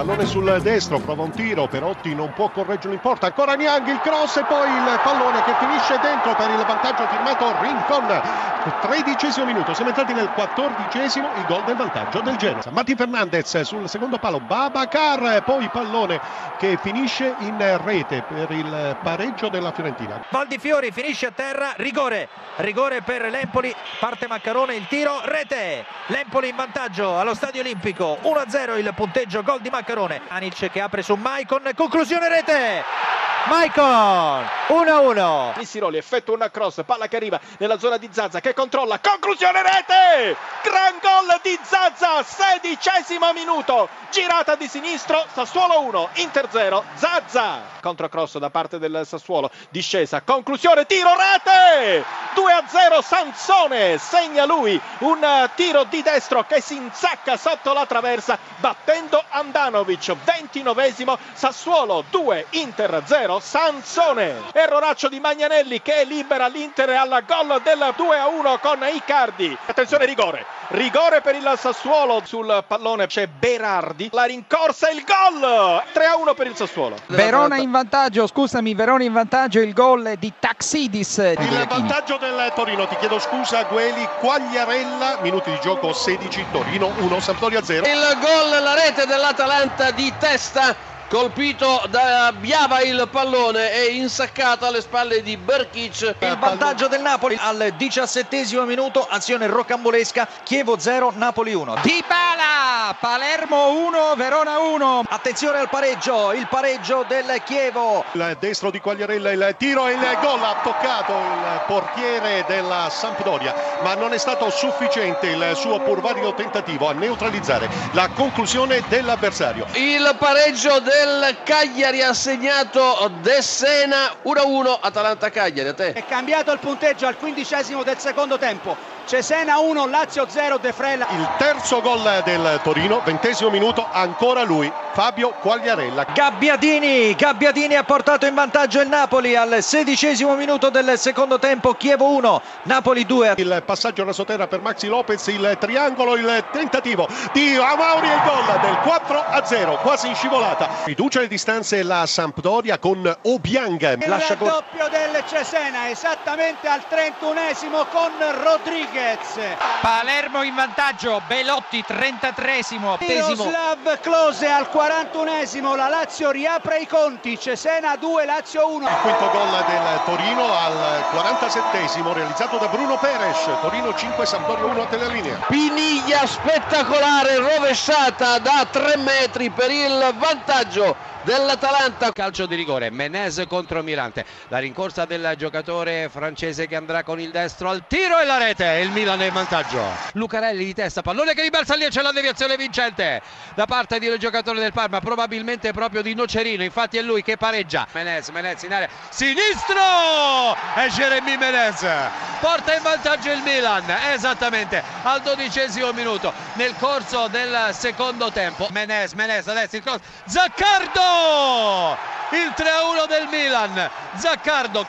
pallone sul destro, prova un tiro, Perotti non può correggerlo in porta, ancora Niang il cross e poi il pallone che finisce dentro per il vantaggio firmato Rincon. Tredicesimo minuto, siamo entrati nel quattordicesimo, il gol del vantaggio del Genoa. Matti Fernandez sul secondo palo, Babacar, poi pallone che finisce in rete per il pareggio della Fiorentina. Valdi Fiori finisce a terra, rigore, rigore per l'Empoli, parte Maccarone, il tiro, rete, l'Empoli in vantaggio allo Stadio Olimpico, 1-0 il punteggio, gol di Maccarone, Anic che apre su Maicon, conclusione rete, Maicon 1-1 Missiroli effettua una cross palla che arriva nella zona di Zazza che controlla conclusione rete! Gran gol di Zazza sedicesimo minuto girata di sinistro Sassuolo 1 Inter 0 Zazza controcross da parte del Sassuolo discesa conclusione tiro rete! 2-0 Sansone segna lui un tiro di destro che si insacca sotto la traversa battendo Andanovic 29esimo Sassuolo 2 Inter 0 Sansone. Erroraccio di Magnanelli che libera l'Inter al gol del 2-1 con Icardi. Attenzione rigore. Rigore per il Sassuolo. Sul pallone c'è Berardi. La rincorsa e il gol. 3-1 per il Sassuolo. Verona in vantaggio, scusami, Verona in vantaggio il gol di Taxidis. Il vantaggio del Torino, ti chiedo scusa, Gueli, Quagliarella, minuti di gioco 16, Torino 1, Sampdoria 0. Il gol, la rete dell'Atalanta di testa colpito da Biava il pallone e insaccato alle spalle di Berkic. Il vantaggio del Napoli al diciassettesimo minuto, azione rocambolesca, Chievo 0, Napoli 1. Di Bala, Palermo 1, Verona 1. Attenzione al pareggio, il pareggio del Chievo. Il destro di Quagliarella, il tiro e il gol ha toccato il portiere della Sampdoria, ma non è stato sufficiente il suo pur valido tentativo a neutralizzare la conclusione dell'avversario. Il pareggio del Cagliari ha segnato De Sena 1-1 Atalanta-Cagliari a te è cambiato il punteggio al quindicesimo del secondo tempo Cesena 1 Lazio 0 De Frela il terzo gol del Torino ventesimo minuto ancora lui Fabio Quagliarella Gabbiadini Gabbiadini ha portato in vantaggio il Napoli al sedicesimo minuto del secondo tempo Chievo 1 Napoli 2 il passaggio alla sotterra per Maxi Lopez il triangolo il tentativo di Amauri e il gol del 4-0 quasi in scivolata Riduce le distanze la Sampdoria con Obiang. Il Lascia raddoppio del Cesena esattamente al 31esimo con Rodriguez. Palermo in vantaggio, Belotti 33esimo. Miroslav Close al 41esimo, la Lazio riapre i conti, Cesena 2, Lazio 1. Il quinto gol del Torino al 47esimo realizzato da Bruno Peres, Torino 5, Sampdoria 1 a telelinea. Piniglia spettacolare, rovesciata da 3 metri per il vantaggio dell'Atalanta. Calcio di rigore, Menez contro Mirante. La rincorsa del giocatore francese che andrà con il destro al tiro e la rete. Il Milan è in vantaggio. Lucarelli di testa, pallone che ribalza lì e c'è la deviazione vincente da parte di un giocatore del Parma, probabilmente proprio di Nocerino. Infatti è lui che pareggia. Menez, Menez in area sinistro e Jeremy Menez porta in vantaggio il Milan esattamente al dodicesimo minuto nel corso del secondo tempo. Menez, Menez adesso il cross. Zaccardo! Il 3-1 del Milan. Zaccardo